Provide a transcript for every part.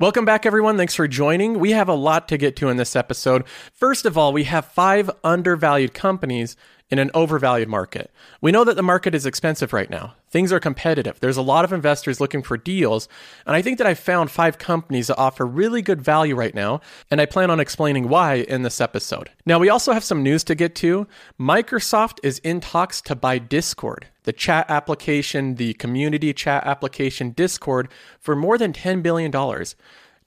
Welcome back, everyone. Thanks for joining. We have a lot to get to in this episode. First of all, we have five undervalued companies in an overvalued market. We know that the market is expensive right now. Things are competitive. There's a lot of investors looking for deals, and I think that I found five companies that offer really good value right now, and I plan on explaining why in this episode. Now, we also have some news to get to. Microsoft is in talks to buy Discord, the chat application, the community chat application Discord, for more than $10 billion.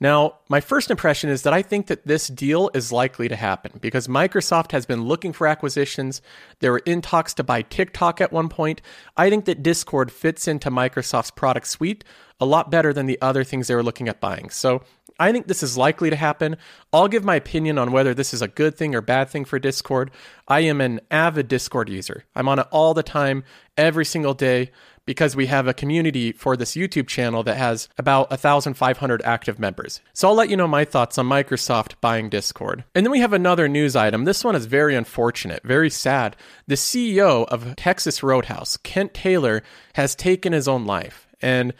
Now, my first impression is that I think that this deal is likely to happen because Microsoft has been looking for acquisitions. They were in talks to buy TikTok at one point. I think that Discord fits into Microsoft's product suite a lot better than the other things they were looking at buying. So I think this is likely to happen. I'll give my opinion on whether this is a good thing or bad thing for Discord. I am an avid Discord user. I'm on it all the time, every single day because we have a community for this YouTube channel that has about 1,500 active members. So I'll let you know my thoughts on Microsoft buying Discord. And then we have another news item. This one is very unfortunate, very sad. The CEO of Texas Roadhouse, Kent Taylor, has taken his own life. And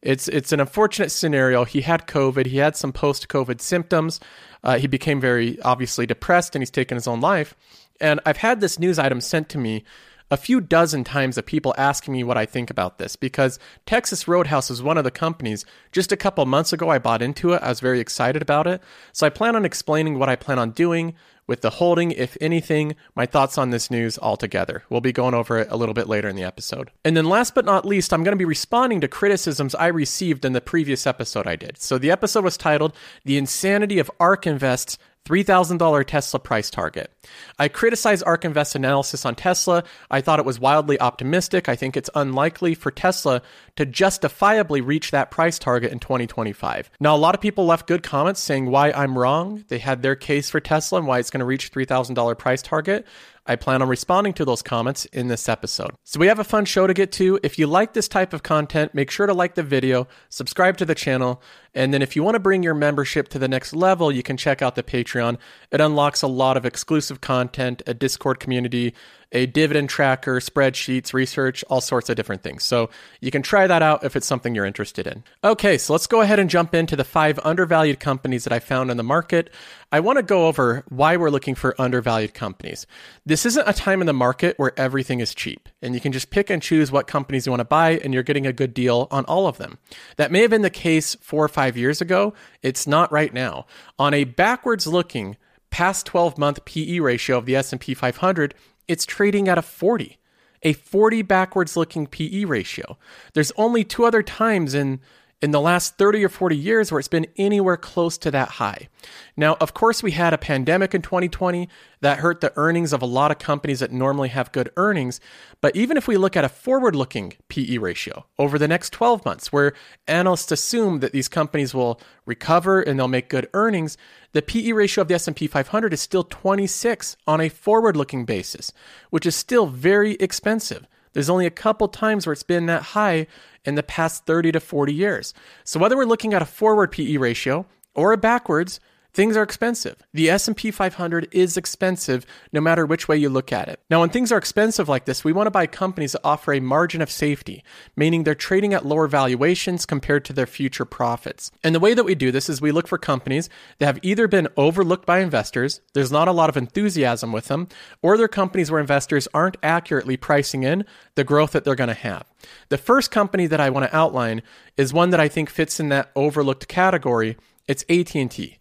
it's it's an unfortunate scenario. He had COVID. He had some post-COVID symptoms. Uh, he became very obviously depressed, and he's taken his own life. And I've had this news item sent to me a few dozen times of people asking me what I think about this because Texas Roadhouse is one of the companies. Just a couple months ago, I bought into it. I was very excited about it. So I plan on explaining what I plan on doing with the holding, if anything, my thoughts on this news altogether. We'll be going over it a little bit later in the episode. And then last but not least, I'm going to be responding to criticisms I received in the previous episode I did. So the episode was titled The Insanity of ARK Invest's $3,000 Tesla price target. I criticize ARK Invest's analysis on Tesla. I thought it was wildly optimistic. I think it's unlikely for Tesla to justifiably reach that price target in 2025. Now, a lot of people left good comments saying why I'm wrong. They had their case for Tesla and why it's going to reach $3,000 price target. I plan on responding to those comments in this episode. So we have a fun show to get to. If you like this type of content, make sure to like the video, subscribe to the channel, and then if you want to bring your membership to the next level, you can check out the Patreon. It unlocks a lot of exclusive content, a Discord community, a dividend tracker, spreadsheets, research, all sorts of different things. So you can try that out if it's something you're interested in. Okay, so let's go ahead and jump into the five undervalued companies that I found in the market. I want to go over why we're looking for undervalued companies. This isn't a time in the market where everything is cheap and you can just pick and choose what companies you want to buy and you're getting a good deal on all of them. That may have been the case four or five years ago. It's not right now. On a backwards looking past 12 month PE ratio of the S&P 500, it's trading at a 40, a 40 backwards looking PE ratio. There's only two other times in in the last 30 or 40 years where it's been anywhere close to that high. Now, of course, we had a pandemic in 2020 that hurt the earnings of a lot of companies that normally have good earnings. But even if we look at a forward looking PE ratio over the next 12 months, where analysts assume that these companies will recover and they'll make good earnings, the PE ratio of the S&P 500 is still 26 on a forward looking basis, which is still very expensive. There's only a couple times where it's been that high in the past 30 to 40 years. So whether we're looking at a forward PE ratio or a backwards, Things are expensive. The S&P 500 is expensive no matter which way you look at it. Now, when things are expensive like this, we want to buy companies that offer a margin of safety, meaning they're trading at lower valuations compared to their future profits. And the way that we do this is we look for companies that have either been overlooked by investors, there's not a lot of enthusiasm with them, or they're companies where investors aren't accurately pricing in the growth that they're going to have. The first company that I want to outline is one that I think fits in that overlooked category. It's AT&T.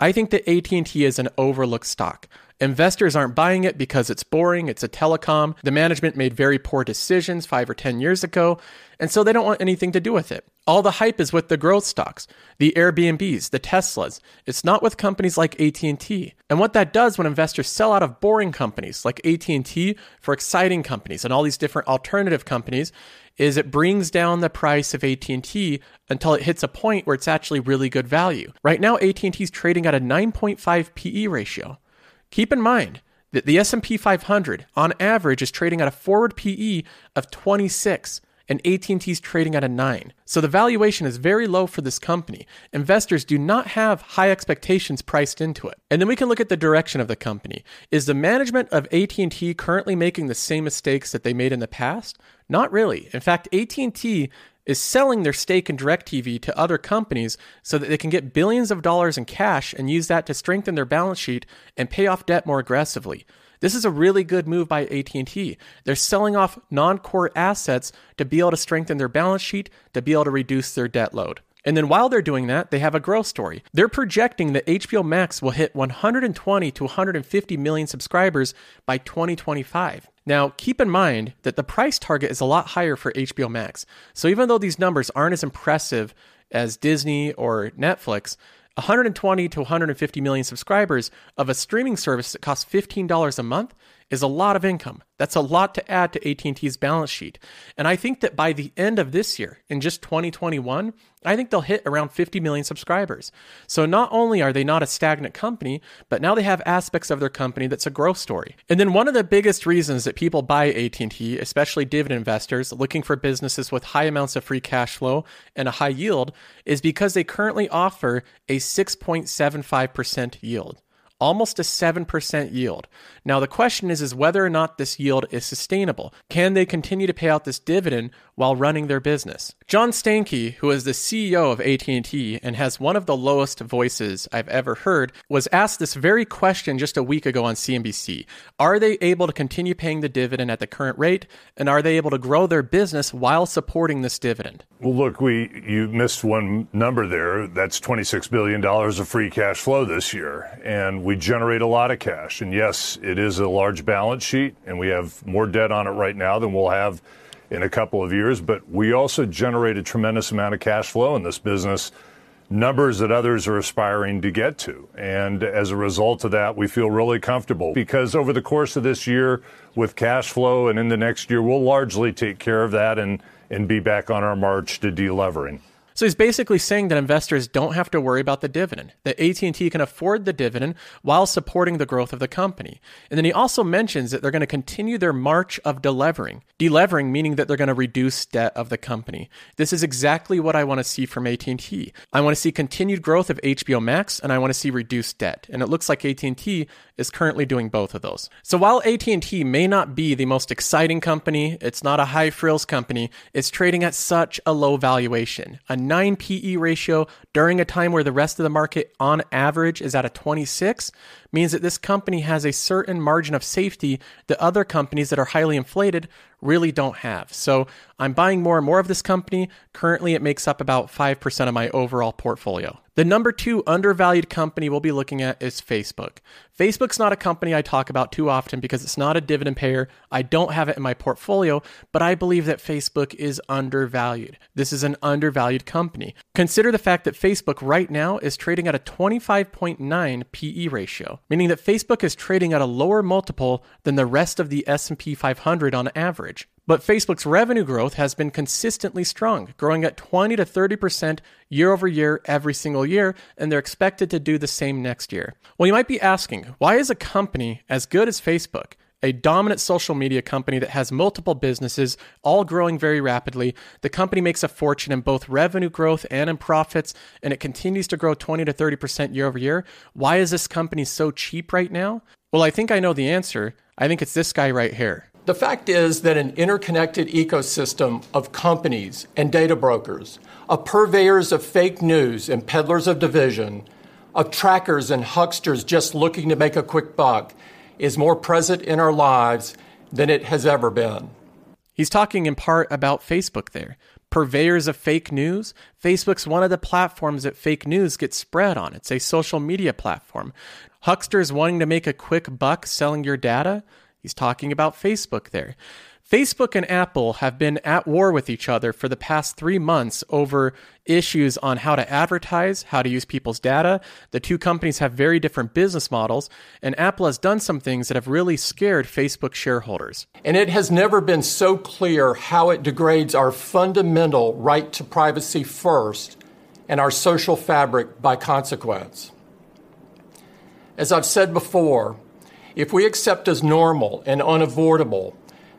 I think that AT&T is an overlooked stock. Investors aren't buying it because it's boring, it's a telecom. The management made very poor decisions 5 or 10 years ago, and so they don't want anything to do with it. All the hype is with the growth stocks, the Airbnbs, the Teslas. It's not with companies like AT&T. And what that does when investors sell out of boring companies like AT&T for exciting companies and all these different alternative companies is it brings down the price of AT&T until it hits a point where it's actually really good value. Right now AT&T is trading at a 9.5 PE ratio. Keep in mind that the S&P 500 on average is trading at a forward PE of 26 and AT&T is trading at a 9. So the valuation is very low for this company. Investors do not have high expectations priced into it. And then we can look at the direction of the company. Is the management of AT&T currently making the same mistakes that they made in the past? Not really. In fact, AT&T is selling their stake in DirecTV to other companies so that they can get billions of dollars in cash and use that to strengthen their balance sheet and pay off debt more aggressively. This is a really good move by AT&T. They're selling off non-core assets to be able to strengthen their balance sheet, to be able to reduce their debt load. And then while they're doing that, they have a growth story. They're projecting that HBO Max will hit 120 to 150 million subscribers by 2025. Now, keep in mind that the price target is a lot higher for HBO Max. So even though these numbers aren't as impressive as Disney or Netflix, 120 to 150 million subscribers of a streaming service that costs $15 a month is a lot of income. That's a lot to add to AT&T's balance sheet. And I think that by the end of this year, in just 2021, I think they'll hit around 50 million subscribers. So not only are they not a stagnant company, but now they have aspects of their company that's a growth story. And then one of the biggest reasons that people buy AT&T, especially dividend investors looking for businesses with high amounts of free cash flow and a high yield, is because they currently offer a 6.75% yield almost a 7% yield. Now the question is is whether or not this yield is sustainable. Can they continue to pay out this dividend while running their business? John Stankey, who is the CEO of AT&T and has one of the lowest voices I've ever heard, was asked this very question just a week ago on CNBC. Are they able to continue paying the dividend at the current rate and are they able to grow their business while supporting this dividend? Well, look, we you missed one number there. That's 26 billion dollars of free cash flow this year and we generate a lot of cash. And yes, it is a large balance sheet, and we have more debt on it right now than we'll have in a couple of years. But we also generate a tremendous amount of cash flow in this business, numbers that others are aspiring to get to. And as a result of that, we feel really comfortable because over the course of this year, with cash flow and in the next year, we'll largely take care of that and, and be back on our march to delevering. So he's basically saying that investors don't have to worry about the dividend, that AT&T can afford the dividend while supporting the growth of the company. And then he also mentions that they're going to continue their march of delevering. Delevering meaning that they're going to reduce debt of the company. This is exactly what I want to see from AT&T. I want to see continued growth of HBO Max and I want to see reduced debt. And it looks like AT&T is currently doing both of those. So while AT&T may not be the most exciting company, it's not a high frills company, it's trading at such a low valuation. A 9 PE ratio during a time where the rest of the market on average is at a 26 means that this company has a certain margin of safety that other companies that are highly inflated really don't have. So I'm buying more and more of this company. Currently, it makes up about 5% of my overall portfolio. The number two undervalued company we'll be looking at is Facebook. Facebook's not a company I talk about too often because it's not a dividend payer. I don't have it in my portfolio, but I believe that Facebook is undervalued. This is an undervalued company. Consider the fact that Facebook right now is trading at a 25.9 PE ratio, meaning that Facebook is trading at a lower multiple than the rest of the S&P 500 on average. But Facebook's revenue growth has been consistently strong, growing at 20 to 30% year over year every single year, and they're expected to do the same next year. Well, you might be asking, why is a company as good as Facebook, a dominant social media company that has multiple businesses, all growing very rapidly. The company makes a fortune in both revenue growth and in profits, and it continues to grow 20 to 30% year over year. Why is this company so cheap right now? Well, I think I know the answer. I think it's this guy right here. The fact is that an interconnected ecosystem of companies and data brokers, of purveyors of fake news and peddlers of division, of trackers and hucksters just looking to make a quick buck, is more present in our lives than it has ever been. He's talking in part about Facebook there. Purveyors of fake news. Facebook's one of the platforms that fake news gets spread on. It's a social media platform. Hucksters wanting to make a quick buck selling your data. He's talking about Facebook there. Facebook and Apple have been at war with each other for the past three months over issues on how to advertise, how to use people's data. The two companies have very different business models, and Apple has done some things that have really scared Facebook shareholders. And it has never been so clear how it degrades our fundamental right to privacy first and our social fabric by consequence. As I've said before, if we accept as normal and unavoidable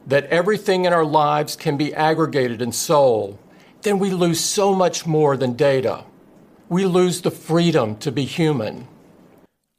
that everything in our lives can be aggregated and sold, then we lose so much more than data. We lose the freedom to be human.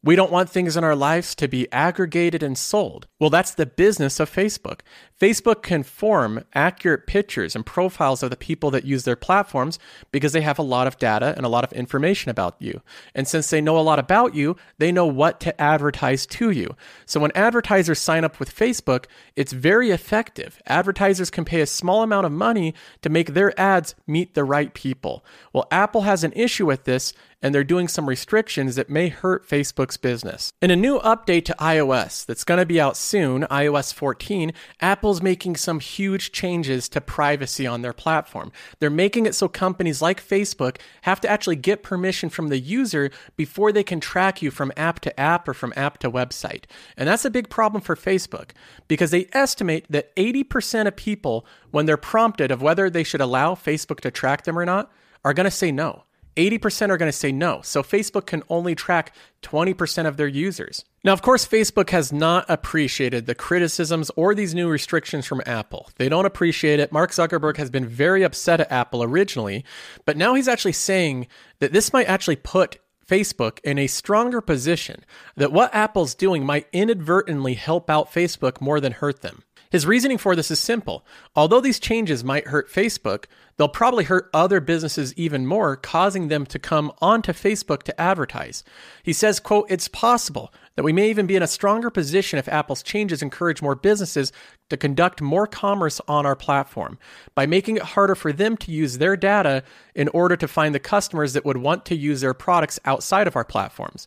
We don't want things in our lives to be aggregated and sold. Well, that's the business of Facebook. Facebook can form accurate pictures and profiles of the people that use their platforms because they have a lot of data and a lot of information about you. And since they know a lot about you, they know what to advertise to you. So when advertisers sign up with Facebook, it's very effective. Advertisers can pay a small amount of money to make their ads meet the right people. Well, Apple has an issue with this and they're doing some restrictions that may hurt Facebook's business. In a new update to iOS that's going to be out soon, iOS 14, Apple's making some huge changes to privacy on their platform. They're making it so companies like Facebook have to actually get permission from the user before they can track you from app to app or from app to website. And that's a big problem for Facebook because they estimate that 80% of people, when they're prompted of whether they should allow Facebook to track them or not, are going to say no. 80% are going to say no. So Facebook can only track 20% of their users. Now, of course, Facebook has not appreciated the criticisms or these new restrictions from Apple. They don't appreciate it. Mark Zuckerberg has been very upset at Apple originally, but now he's actually saying that this might actually put Facebook in a stronger position, that what Apple's doing might inadvertently help out Facebook more than hurt them. His reasoning for this is simple. Although these changes might hurt Facebook, they'll probably hurt other businesses even more, causing them to come onto Facebook to advertise. He says, quote, it's possible that we may even be in a stronger position if Apple's changes encourage more businesses to conduct more commerce on our platform by making it harder for them to use their data in order to find the customers that would want to use their products outside of our platforms.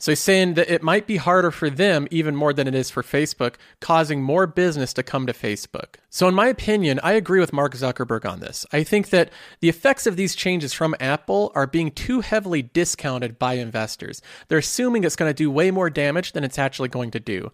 So he's saying that it might be harder for them even more than it is for Facebook, causing more business to come to Facebook. So, in my opinion, I agree with Mark Zuckerberg on this. I think that the effects of these changes from Apple are being too heavily discounted by investors. They're assuming it's going to do way more damage than it's actually going to do.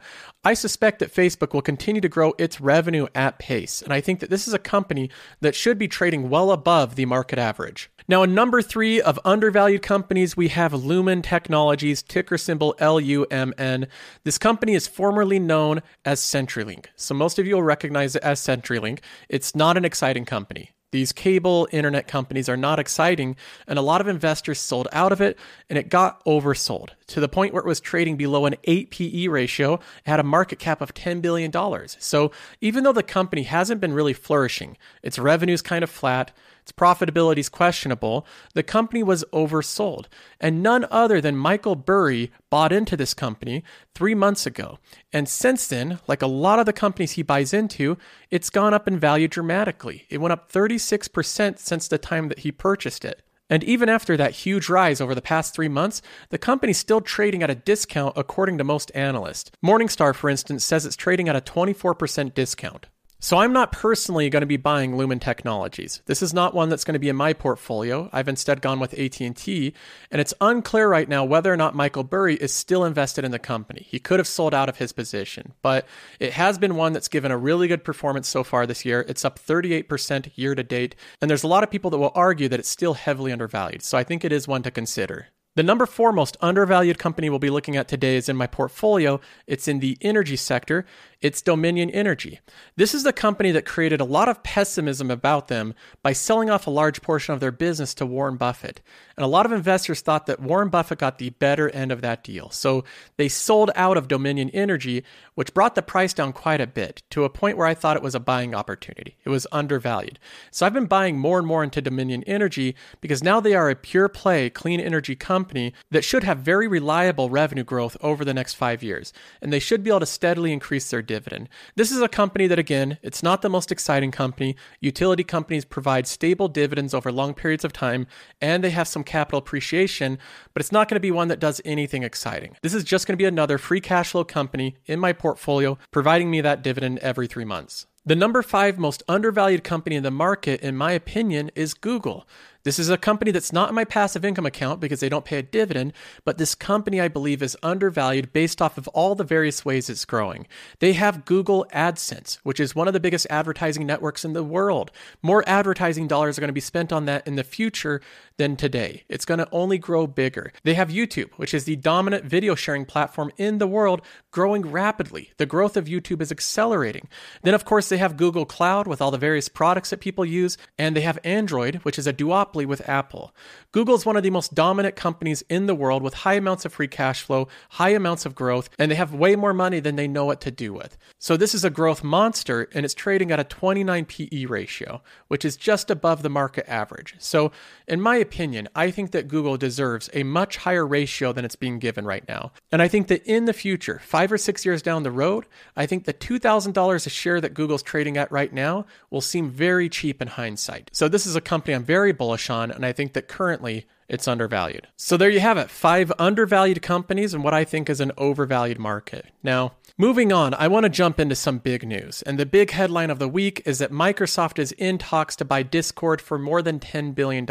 I suspect that Facebook will continue to grow its revenue at pace, and I think that this is a company that should be trading well above the market average. Now, in number three of undervalued companies, we have Lumen Technologies, ticker symbol LUMN. This company is formerly known as CenturyLink. So most of you will recognize it as CenturyLink. It's not an exciting company. These cable internet companies are not exciting, and a lot of investors sold out of it, and it got oversold to the point where it was trading below an 8 PE ratio. It had a market cap of $10 billion. So even though the company hasn't been really flourishing, its revenue is kind of flat, its profitability is questionable, the company was oversold. And none other than Michael Burry bought into this company three months ago. And since then, like a lot of the companies he buys into, it's gone up in value dramatically. It went up 36% since the time that he purchased it. And even after that huge rise over the past three months, the company's still trading at a discount according to most analysts. Morningstar, for instance, says it's trading at a 24% discount. So I'm not personally going to be buying Lumen Technologies. This is not one that's going to be in my portfolio. I've instead gone with AT&T, and it's unclear right now whether or not Michael Burry is still invested in the company. He could have sold out of his position, but it has been one that's given a really good performance so far this year. It's up 38% year to date, and there's a lot of people that will argue that it's still heavily undervalued. So I think it is one to consider. The number four most undervalued company we'll be looking at today is in my portfolio. It's in the energy sector. It's Dominion Energy. This is the company that created a lot of pessimism about them by selling off a large portion of their business to Warren Buffett. And a lot of investors thought that Warren Buffett got the better end of that deal. So they sold out of Dominion Energy, which brought the price down quite a bit to a point where I thought it was a buying opportunity. It was undervalued. So I've been buying more and more into Dominion Energy because now they are a pure play clean energy company that should have very reliable revenue growth over the next five years. And they should be able to steadily increase their dividend. This is a company that, again, it's not the most exciting company. Utility companies provide stable dividends over long periods of time, and they have some capital appreciation, but it's not going to be one that does anything exciting. This is just going to be another free cash flow company in my portfolio, providing me that dividend every three months. The number five most undervalued company in the market, in my opinion, is Google. This is a company that's not in my passive income account because they don't pay a dividend, but this company I believe is undervalued based off of all the various ways it's growing. They have Google AdSense, which is one of the biggest advertising networks in the world. More advertising dollars are going to be spent on that in the future than today. It's going to only grow bigger. They have YouTube, which is the dominant video sharing platform in the world, growing rapidly. The growth of YouTube is accelerating. Then, of course, they have Google Cloud with all the various products that people use, and they have Android, which is a duopoly with Apple. Google is one of the most dominant companies in the world with high amounts of free cash flow, high amounts of growth, and they have way more money than they know what to do with. So this is a growth monster and it's trading at a 29 PE ratio, which is just above the market average. So, in my opinion, I think that Google deserves a much higher ratio than it's being given right now. And I think that in the future, 5 or 6 years down the road, I think the $2,000 a share that Google's trading at right now will seem very cheap in hindsight. So this is a company I'm very bullish on and I think that currently it's undervalued. So there you have it five undervalued companies and what I think is an overvalued market. Now, moving on, I want to jump into some big news. And the big headline of the week is that Microsoft is in talks to buy Discord for more than $10 billion.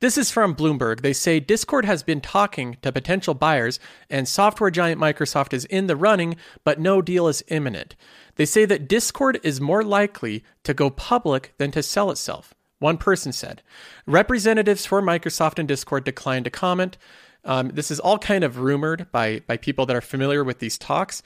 This is from Bloomberg. They say Discord has been talking to potential buyers, and software giant Microsoft is in the running, but no deal is imminent. They say that Discord is more likely to go public than to sell itself. One person said. Representatives for Microsoft and Discord declined to comment. Um, this is all kind of rumored by, by people that are familiar with these talks.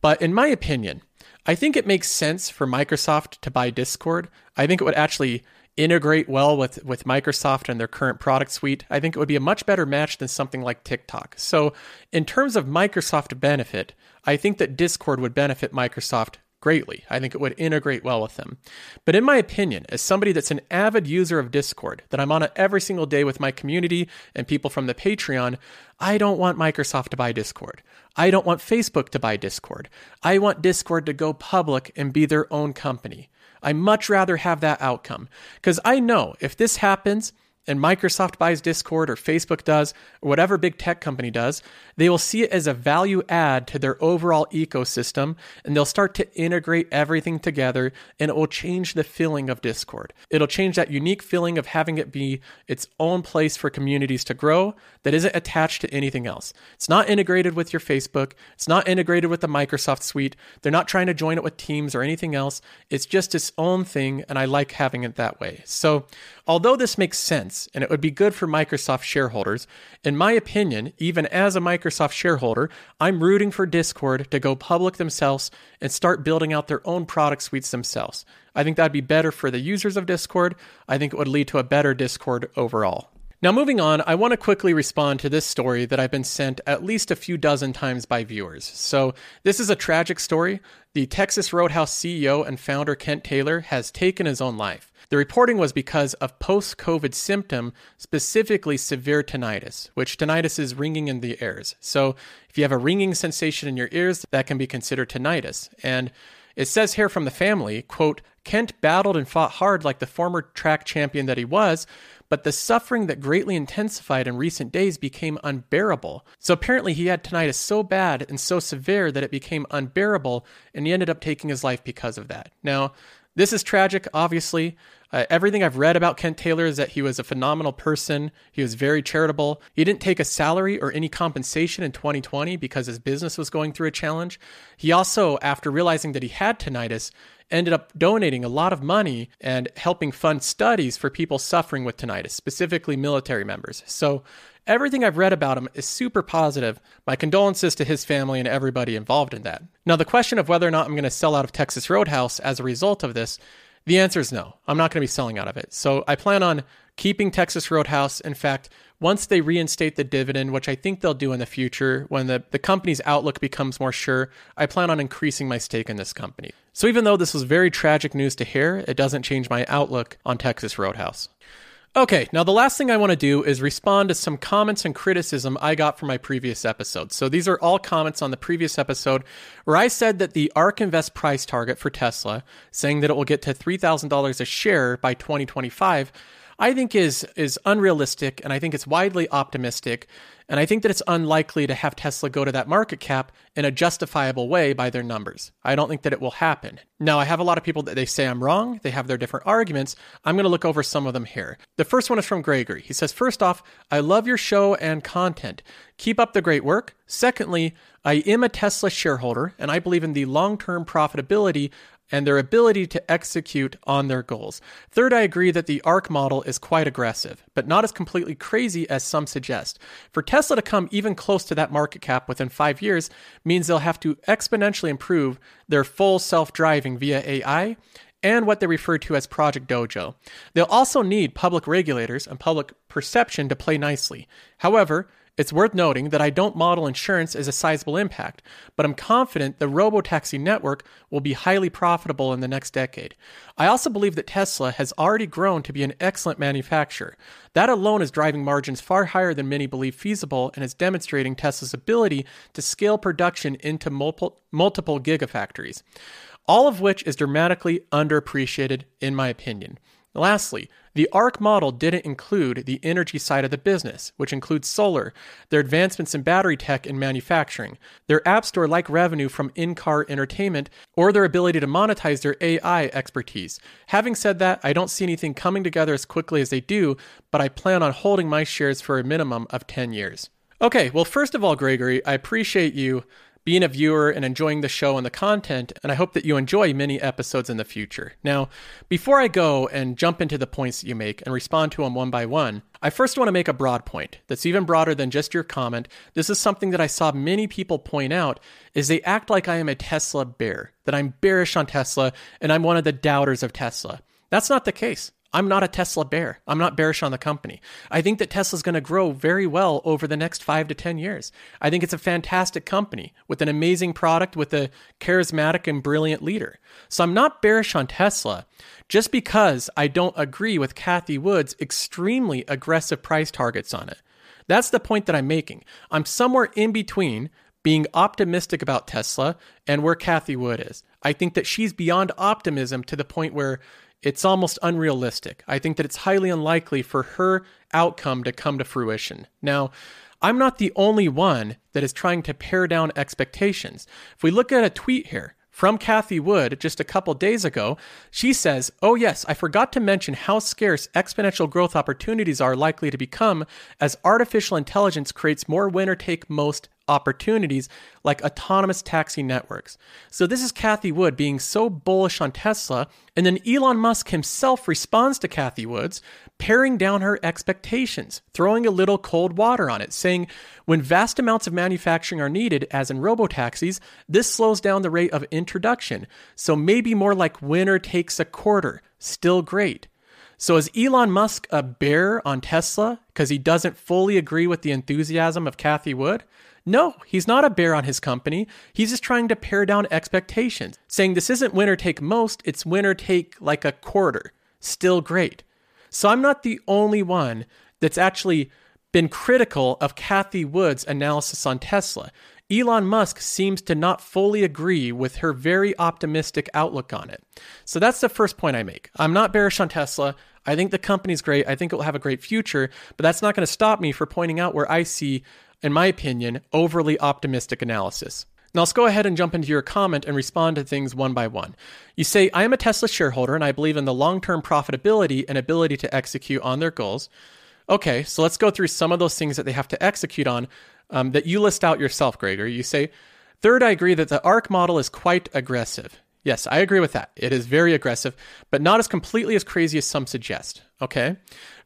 But in my opinion, I think it makes sense for Microsoft to buy Discord. I think it would actually integrate well with, with Microsoft and their current product suite. I think it would be a much better match than something like TikTok. So, in terms of Microsoft benefit, I think that Discord would benefit Microsoft greatly. I think it would integrate well with them. But in my opinion, as somebody that's an avid user of Discord, that I'm on it every single day with my community and people from the Patreon, I don't want Microsoft to buy Discord. I don't want Facebook to buy Discord. I want Discord to go public and be their own company. I much rather have that outcome because I know if this happens, and Microsoft buys Discord or Facebook does or whatever big tech company does, they will see it as a value add to their overall ecosystem and they'll start to integrate everything together and it will change the feeling of Discord. It'll change that unique feeling of having it be its own place for communities to grow that isn't attached to anything else. It's not integrated with your Facebook, it's not integrated with the Microsoft suite. They're not trying to join it with Teams or anything else. It's just its own thing and I like having it that way. So, although this makes sense, and it would be good for Microsoft shareholders. In my opinion, even as a Microsoft shareholder, I'm rooting for Discord to go public themselves and start building out their own product suites themselves. I think that'd be better for the users of Discord. I think it would lead to a better Discord overall. Now, moving on, I want to quickly respond to this story that I've been sent at least a few dozen times by viewers. So, this is a tragic story. The Texas Roadhouse CEO and founder Kent Taylor has taken his own life. The reporting was because of post COVID symptom, specifically severe tinnitus, which tinnitus is ringing in the ears. So if you have a ringing sensation in your ears, that can be considered tinnitus. And it says here from the family, quote, Kent battled and fought hard like the former track champion that he was, but the suffering that greatly intensified in recent days became unbearable. So apparently he had tinnitus so bad and so severe that it became unbearable, and he ended up taking his life because of that. Now, this is tragic, obviously. Uh, everything I've read about Kent Taylor is that he was a phenomenal person. He was very charitable. He didn't take a salary or any compensation in 2020 because his business was going through a challenge. He also, after realizing that he had tinnitus, ended up donating a lot of money and helping fund studies for people suffering with tinnitus, specifically military members. So everything I've read about him is super positive. My condolences to his family and everybody involved in that. Now, the question of whether or not I'm going to sell out of Texas Roadhouse as a result of this the answer is no. I'm not going to be selling out of it. So I plan on keeping Texas Roadhouse. In fact, once they reinstate the dividend, which I think they'll do in the future, when the, the company's outlook becomes more sure, I plan on increasing my stake in this company. So even though this was very tragic news to hear, it doesn't change my outlook on Texas Roadhouse. Okay, now the last thing I want to do is respond to some comments and criticism I got from my previous episode. So these are all comments on the previous episode where I said that the ARK Invest price target for Tesla, saying that it will get to $3,000 a share by 2025, I think is is unrealistic and I think it's widely optimistic and I think that it's unlikely to have Tesla go to that market cap in a justifiable way by their numbers. I don't think that it will happen. Now, I have a lot of people that they say I'm wrong. They have their different arguments. I'm going to look over some of them here. The first one is from Gregory. He says, First off, I love your show and content. Keep up the great work. Secondly, I am a Tesla shareholder and I believe in the long term profitability and their ability to execute on their goals. Third, I agree that the ARK model is quite aggressive, but not as completely crazy as some suggest. For Tesla to come even close to that market cap within five years means they'll have to exponentially improve their full self driving via AI and what they refer to as Project Dojo. They'll also need public regulators and public perception to play nicely. However, it's worth noting that I don't model insurance as a sizable impact, but I'm confident the robotaxi network will be highly profitable in the next decade. I also believe that Tesla has already grown to be an excellent manufacturer. That alone is driving margins far higher than many believe feasible and is demonstrating Tesla's ability to scale production into multiple, multiple gigafactories, all of which is dramatically underappreciated in my opinion. Lastly, the ARK model didn't include the energy side of the business, which includes solar, their advancements in battery tech and manufacturing, their App Store like revenue from in car entertainment, or their ability to monetize their AI expertise. Having said that, I don't see anything coming together as quickly as they do, but I plan on holding my shares for a minimum of 10 years. Okay, well, first of all, Gregory, I appreciate you being a viewer and enjoying the show and the content, and I hope that you enjoy many episodes in the future. Now, before I go and jump into the points that you make and respond to them one by one, I first want to make a broad point that's even broader than just your comment. This is something that I saw many people point out is they act like I am a Tesla bear, that I'm bearish on Tesla and I'm one of the doubters of Tesla. That's not the case. I'm not a Tesla bear. I'm not bearish on the company. I think that Tesla's going to grow very well over the next five to 10 years. I think it's a fantastic company with an amazing product with a charismatic and brilliant leader. So I'm not bearish on Tesla just because I don't agree with Cathie Wood's extremely aggressive price targets on it. That's the point that I'm making. I'm somewhere in between being optimistic about Tesla and where Cathie Wood is. I think that she's beyond optimism to the point where it's almost unrealistic. I think that it's highly unlikely for her outcome to come to fruition. Now, I'm not the only one that is trying to pare down expectations. If we look at a tweet here from Cathie Wood just a couple days ago, she says, Oh, yes, I forgot to mention how scarce exponential growth opportunities are likely to become as artificial intelligence creates more winner take most opportunities like autonomous taxi networks. So, this is Cathie Wood being so bullish on Tesla, and then Elon Musk himself responds to Cathie Wood's, paring down her expectations, throwing a little cold water on it, saying, when vast amounts of manufacturing are needed, as in robotaxis, this slows down the rate of introduction. So, maybe more like winner takes a quarter. Still great. So is Elon Musk a bear on Tesla because he doesn't fully agree with the enthusiasm of Cathie Wood? No, he's not a bear on his company. He's just trying to pare down expectations, saying this isn't winner take most, it's winner take like a quarter. Still great. So I'm not the only one that's actually been critical of Cathie Wood's analysis on Tesla. Elon Musk seems to not fully agree with her very optimistic outlook on it. So that's the first point I make. I'm not bearish on Tesla. I think the company's great. I think it will have a great future, but that's not going to stop me for pointing out where I see in my opinion, overly optimistic analysis. Now let's go ahead and jump into your comment and respond to things one by one. You say, I am a Tesla shareholder and I believe in the long term profitability and ability to execute on their goals. Okay, so let's go through some of those things that they have to execute on um, that you list out yourself, Gregory. You say, Third, I agree that the ARK model is quite aggressive. Yes, I agree with that. It is very aggressive, but not as completely as crazy as some suggest. Okay?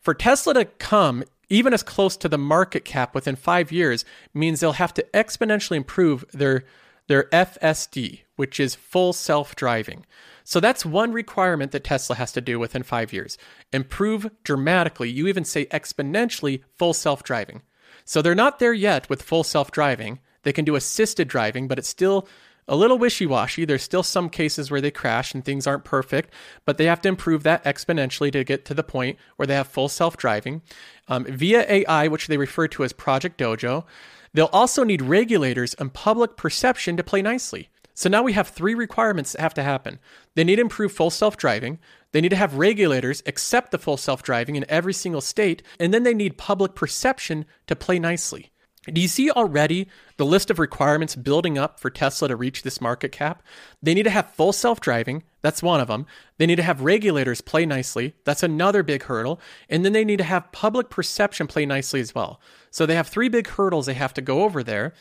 For Tesla to come even as close to the market cap within five years means they'll have to exponentially improve their their FSD, which is full self-driving. So that's one requirement that Tesla has to do within 5 years. Improve dramatically, you even say exponentially full self-driving. So they're not there yet with full self-driving. They can do assisted driving, but it's still a little wishy washy. There's still some cases where they crash and things aren't perfect, but they have to improve that exponentially to get to the point where they have full self driving. Um, via AI, which they refer to as Project Dojo, they'll also need regulators and public perception to play nicely. So now we have three requirements that have to happen. They need to improve full self driving, they need to have regulators accept the full self driving in every single state, and then they need public perception to play nicely. Do you see already the list of requirements building up for Tesla to reach this market cap? They need to have full self driving. That's one of them. They need to have regulators play nicely. That's another big hurdle. And then they need to have public perception play nicely as well. So they have three big hurdles they have to go over there.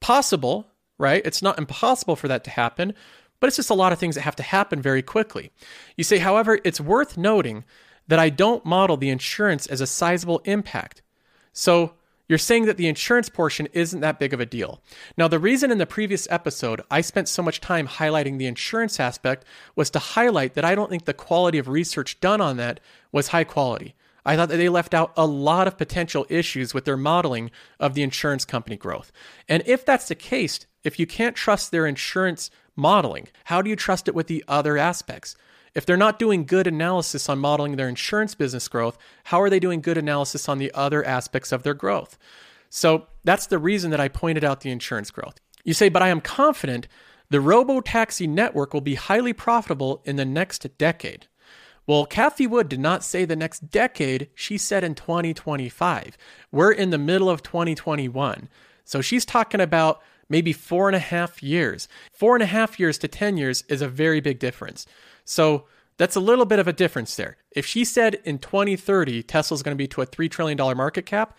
Possible, right? It's not impossible for that to happen, but it's just a lot of things that have to happen very quickly. You say, however, it's worth noting that I don't model the insurance as a sizable impact. So you're saying that the insurance portion isn't that big of a deal. Now, the reason in the previous episode I spent so much time highlighting the insurance aspect was to highlight that I don't think the quality of research done on that was high quality. I thought that they left out a lot of potential issues with their modeling of the insurance company growth. And if that's the case, if you can't trust their insurance modeling, how do you trust it with the other aspects? If they're not doing good analysis on modeling their insurance business growth, how are they doing good analysis on the other aspects of their growth? So that's the reason that I pointed out the insurance growth. You say, but I am confident the robo taxi network will be highly profitable in the next decade. Well, Cathie Wood did not say the next decade, she said in 2025. We're in the middle of 2021. So she's talking about maybe four and a half years. Four and a half years to 10 years is a very big difference. So that's a little bit of a difference there. If she said in 2030 Tesla's going to be to a $3 trillion market cap,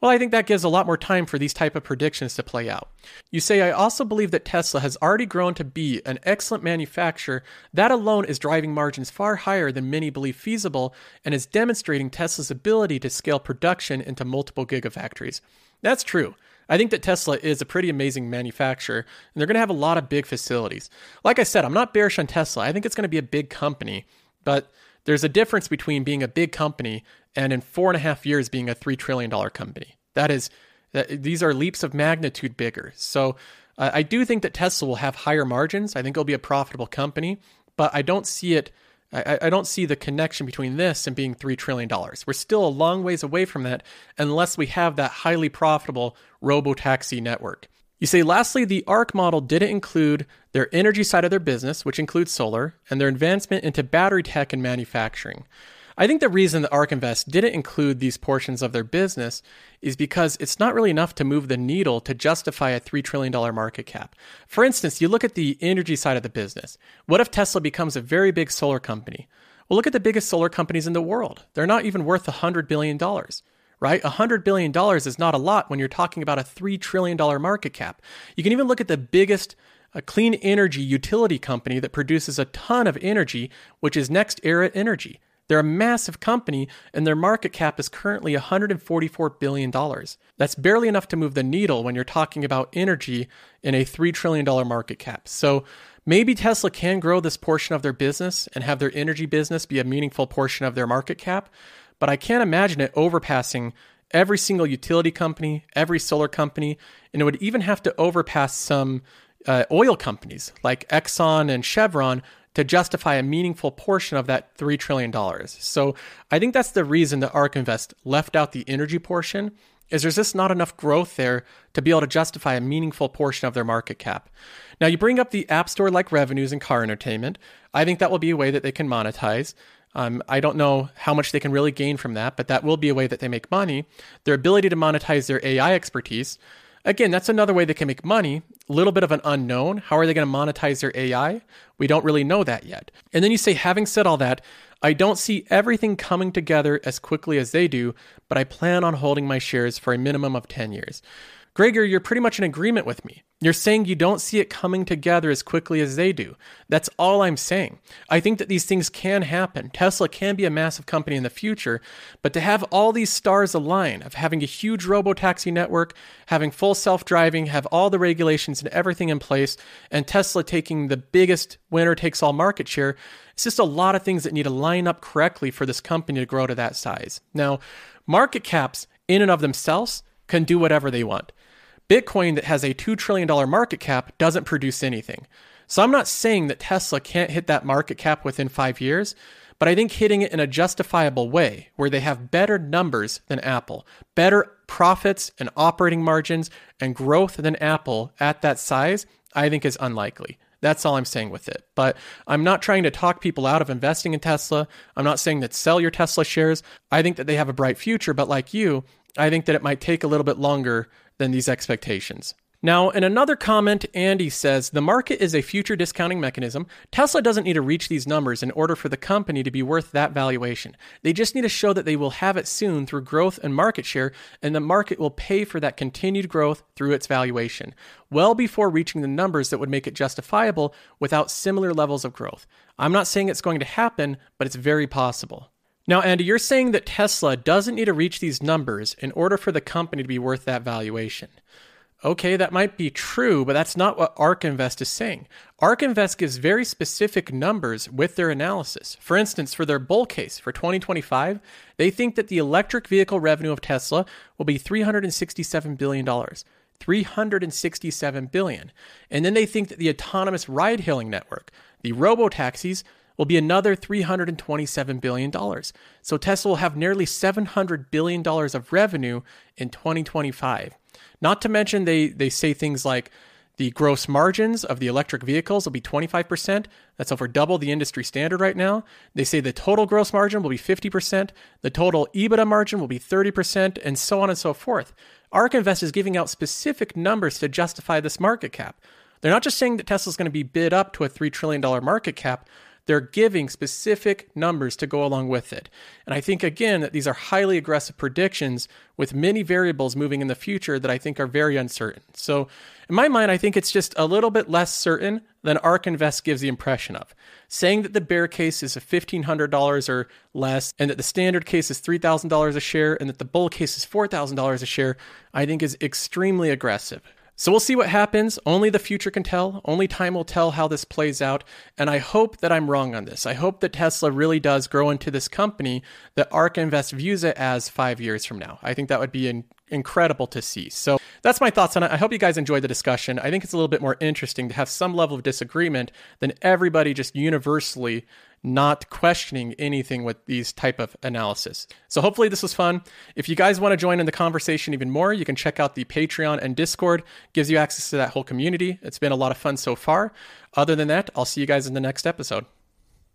well, I think that gives a lot more time for these type of predictions to play out. You say I also believe that Tesla has already grown to be an excellent manufacturer. That alone is driving margins far higher than many believe feasible and is demonstrating Tesla's ability to scale production into multiple gigafactories. That's true. I think that Tesla is a pretty amazing manufacturer, and they're going to have a lot of big facilities. Like I said, I'm not bearish on Tesla. I think it's going to be a big company, but there's a difference between being a big company and in four and a half years being a $3 trillion company. That is, that, these are leaps of magnitude bigger. So uh, I do think that Tesla will have higher margins. I think it'll be a profitable company, but I don't see it I, I don't see the connection between this and being $3 trillion. We're still a long ways away from that unless we have that highly profitable robo taxi network. You say, lastly, the ARK model didn't include their energy side of their business, which includes solar, and their advancement into battery tech and manufacturing. I think the reason that ARK Invest didn't include these portions of their business is because it's not really enough to move the needle to justify a $3 trillion market cap. For instance, you look at the energy side of the business. What if Tesla becomes a very big solar company? Well, look at the biggest solar companies in the world. They're not even worth $100 billion, right? $100 billion is not a lot when you're talking about a $3 trillion market cap. You can even look at the biggest a clean energy utility company that produces a ton of energy, which is NextEra Energy. They're a massive company, and their market cap is currently $144 billion. That's barely enough to move the needle when you're talking about energy in a $3 trillion market cap. So maybe Tesla can grow this portion of their business and have their energy business be a meaningful portion of their market cap, but I can't imagine it overpassing every single utility company, every solar company, and it would even have to overpass some uh, oil companies like Exxon and Chevron to justify a meaningful portion of that $3 trillion. So I think that's the reason that ARK Invest left out the energy portion is there's just not enough growth there to be able to justify a meaningful portion of their market cap. Now you bring up the App Store like revenues and car entertainment. I think that will be a way that they can monetize. Um, I don't know how much they can really gain from that, but that will be a way that they make money. Their ability to monetize their AI expertise. Again, that's another way they can make money. A little bit of an unknown. How are they going to monetize their AI? We don't really know that yet. And then you say, having said all that, I don't see everything coming together as quickly as they do, but I plan on holding my shares for a minimum of 10 years. Gregor, you're pretty much in agreement with me. You're saying you don't see it coming together as quickly as they do. That's all I'm saying. I think that these things can happen. Tesla can be a massive company in the future, but to have all these stars align of having a huge robo taxi network, having full self driving, have all the regulations and everything in place, and Tesla taking the biggest winner takes all market share, it's just a lot of things that need to line up correctly for this company to grow to that size. Now, market caps in and of themselves can do whatever they want. Bitcoin that has a $2 trillion market cap doesn't produce anything. So I'm not saying that Tesla can't hit that market cap within five years, but I think hitting it in a justifiable way where they have better numbers than Apple, better profits and operating margins and growth than Apple at that size, I think is unlikely. That's all I'm saying with it. But I'm not trying to talk people out of investing in Tesla. I'm not saying that sell your Tesla shares. I think that they have a bright future, but like you, I think that it might take a little bit longer than these expectations. Now, in another comment, Andy says the market is a future discounting mechanism. Tesla doesn't need to reach these numbers in order for the company to be worth that valuation. They just need to show that they will have it soon through growth and market share, and the market will pay for that continued growth through its valuation, well before reaching the numbers that would make it justifiable without similar levels of growth. I'm not saying it's going to happen, but it's very possible. Now, Andy, you're saying that Tesla doesn't need to reach these numbers in order for the company to be worth that valuation. Okay, that might be true, but that's not what ARK Invest is saying. ARK Invest gives very specific numbers with their analysis. For instance, for their bull case for 2025, they think that the electric vehicle revenue of Tesla will be $367 billion. 367 billion. And then they think that the autonomous ride hailing network, the robo taxis, will be another $327 billion. So Tesla will have nearly $700 billion of revenue in 2025. Not to mention, they, they say things like the gross margins of the electric vehicles will be 25%. That's over double the industry standard right now. They say the total gross margin will be 50%, the total EBITDA margin will be 30%, and so on and so forth. ARK Invest is giving out specific numbers to justify this market cap. They're not just saying that Tesla's going to be bid up to a $3 trillion market cap, they're giving specific numbers to go along with it. And I think, again, that these are highly aggressive predictions with many variables moving in the future that I think are very uncertain. So, in my mind, I think it's just a little bit less certain than ARK Invest gives the impression of. Saying that the bear case is $1,500 or less, and that the standard case is $3,000 a share, and that the bull case is $4,000 a share, I think is extremely aggressive. So we'll see what happens. Only the future can tell. Only time will tell how this plays out. And I hope that I'm wrong on this. I hope that Tesla really does grow into this company that ARK Invest views it as five years from now. I think that would be incredible to see. So that's my thoughts on it. I hope you guys enjoyed the discussion. I think it's a little bit more interesting to have some level of disagreement than everybody just universally not questioning anything with these type of analysis. So hopefully this was fun. If you guys want to join in the conversation even more, you can check out the Patreon and Discord. Gives you access to that whole community. It's been a lot of fun so far. Other than that, I'll see you guys in the next episode.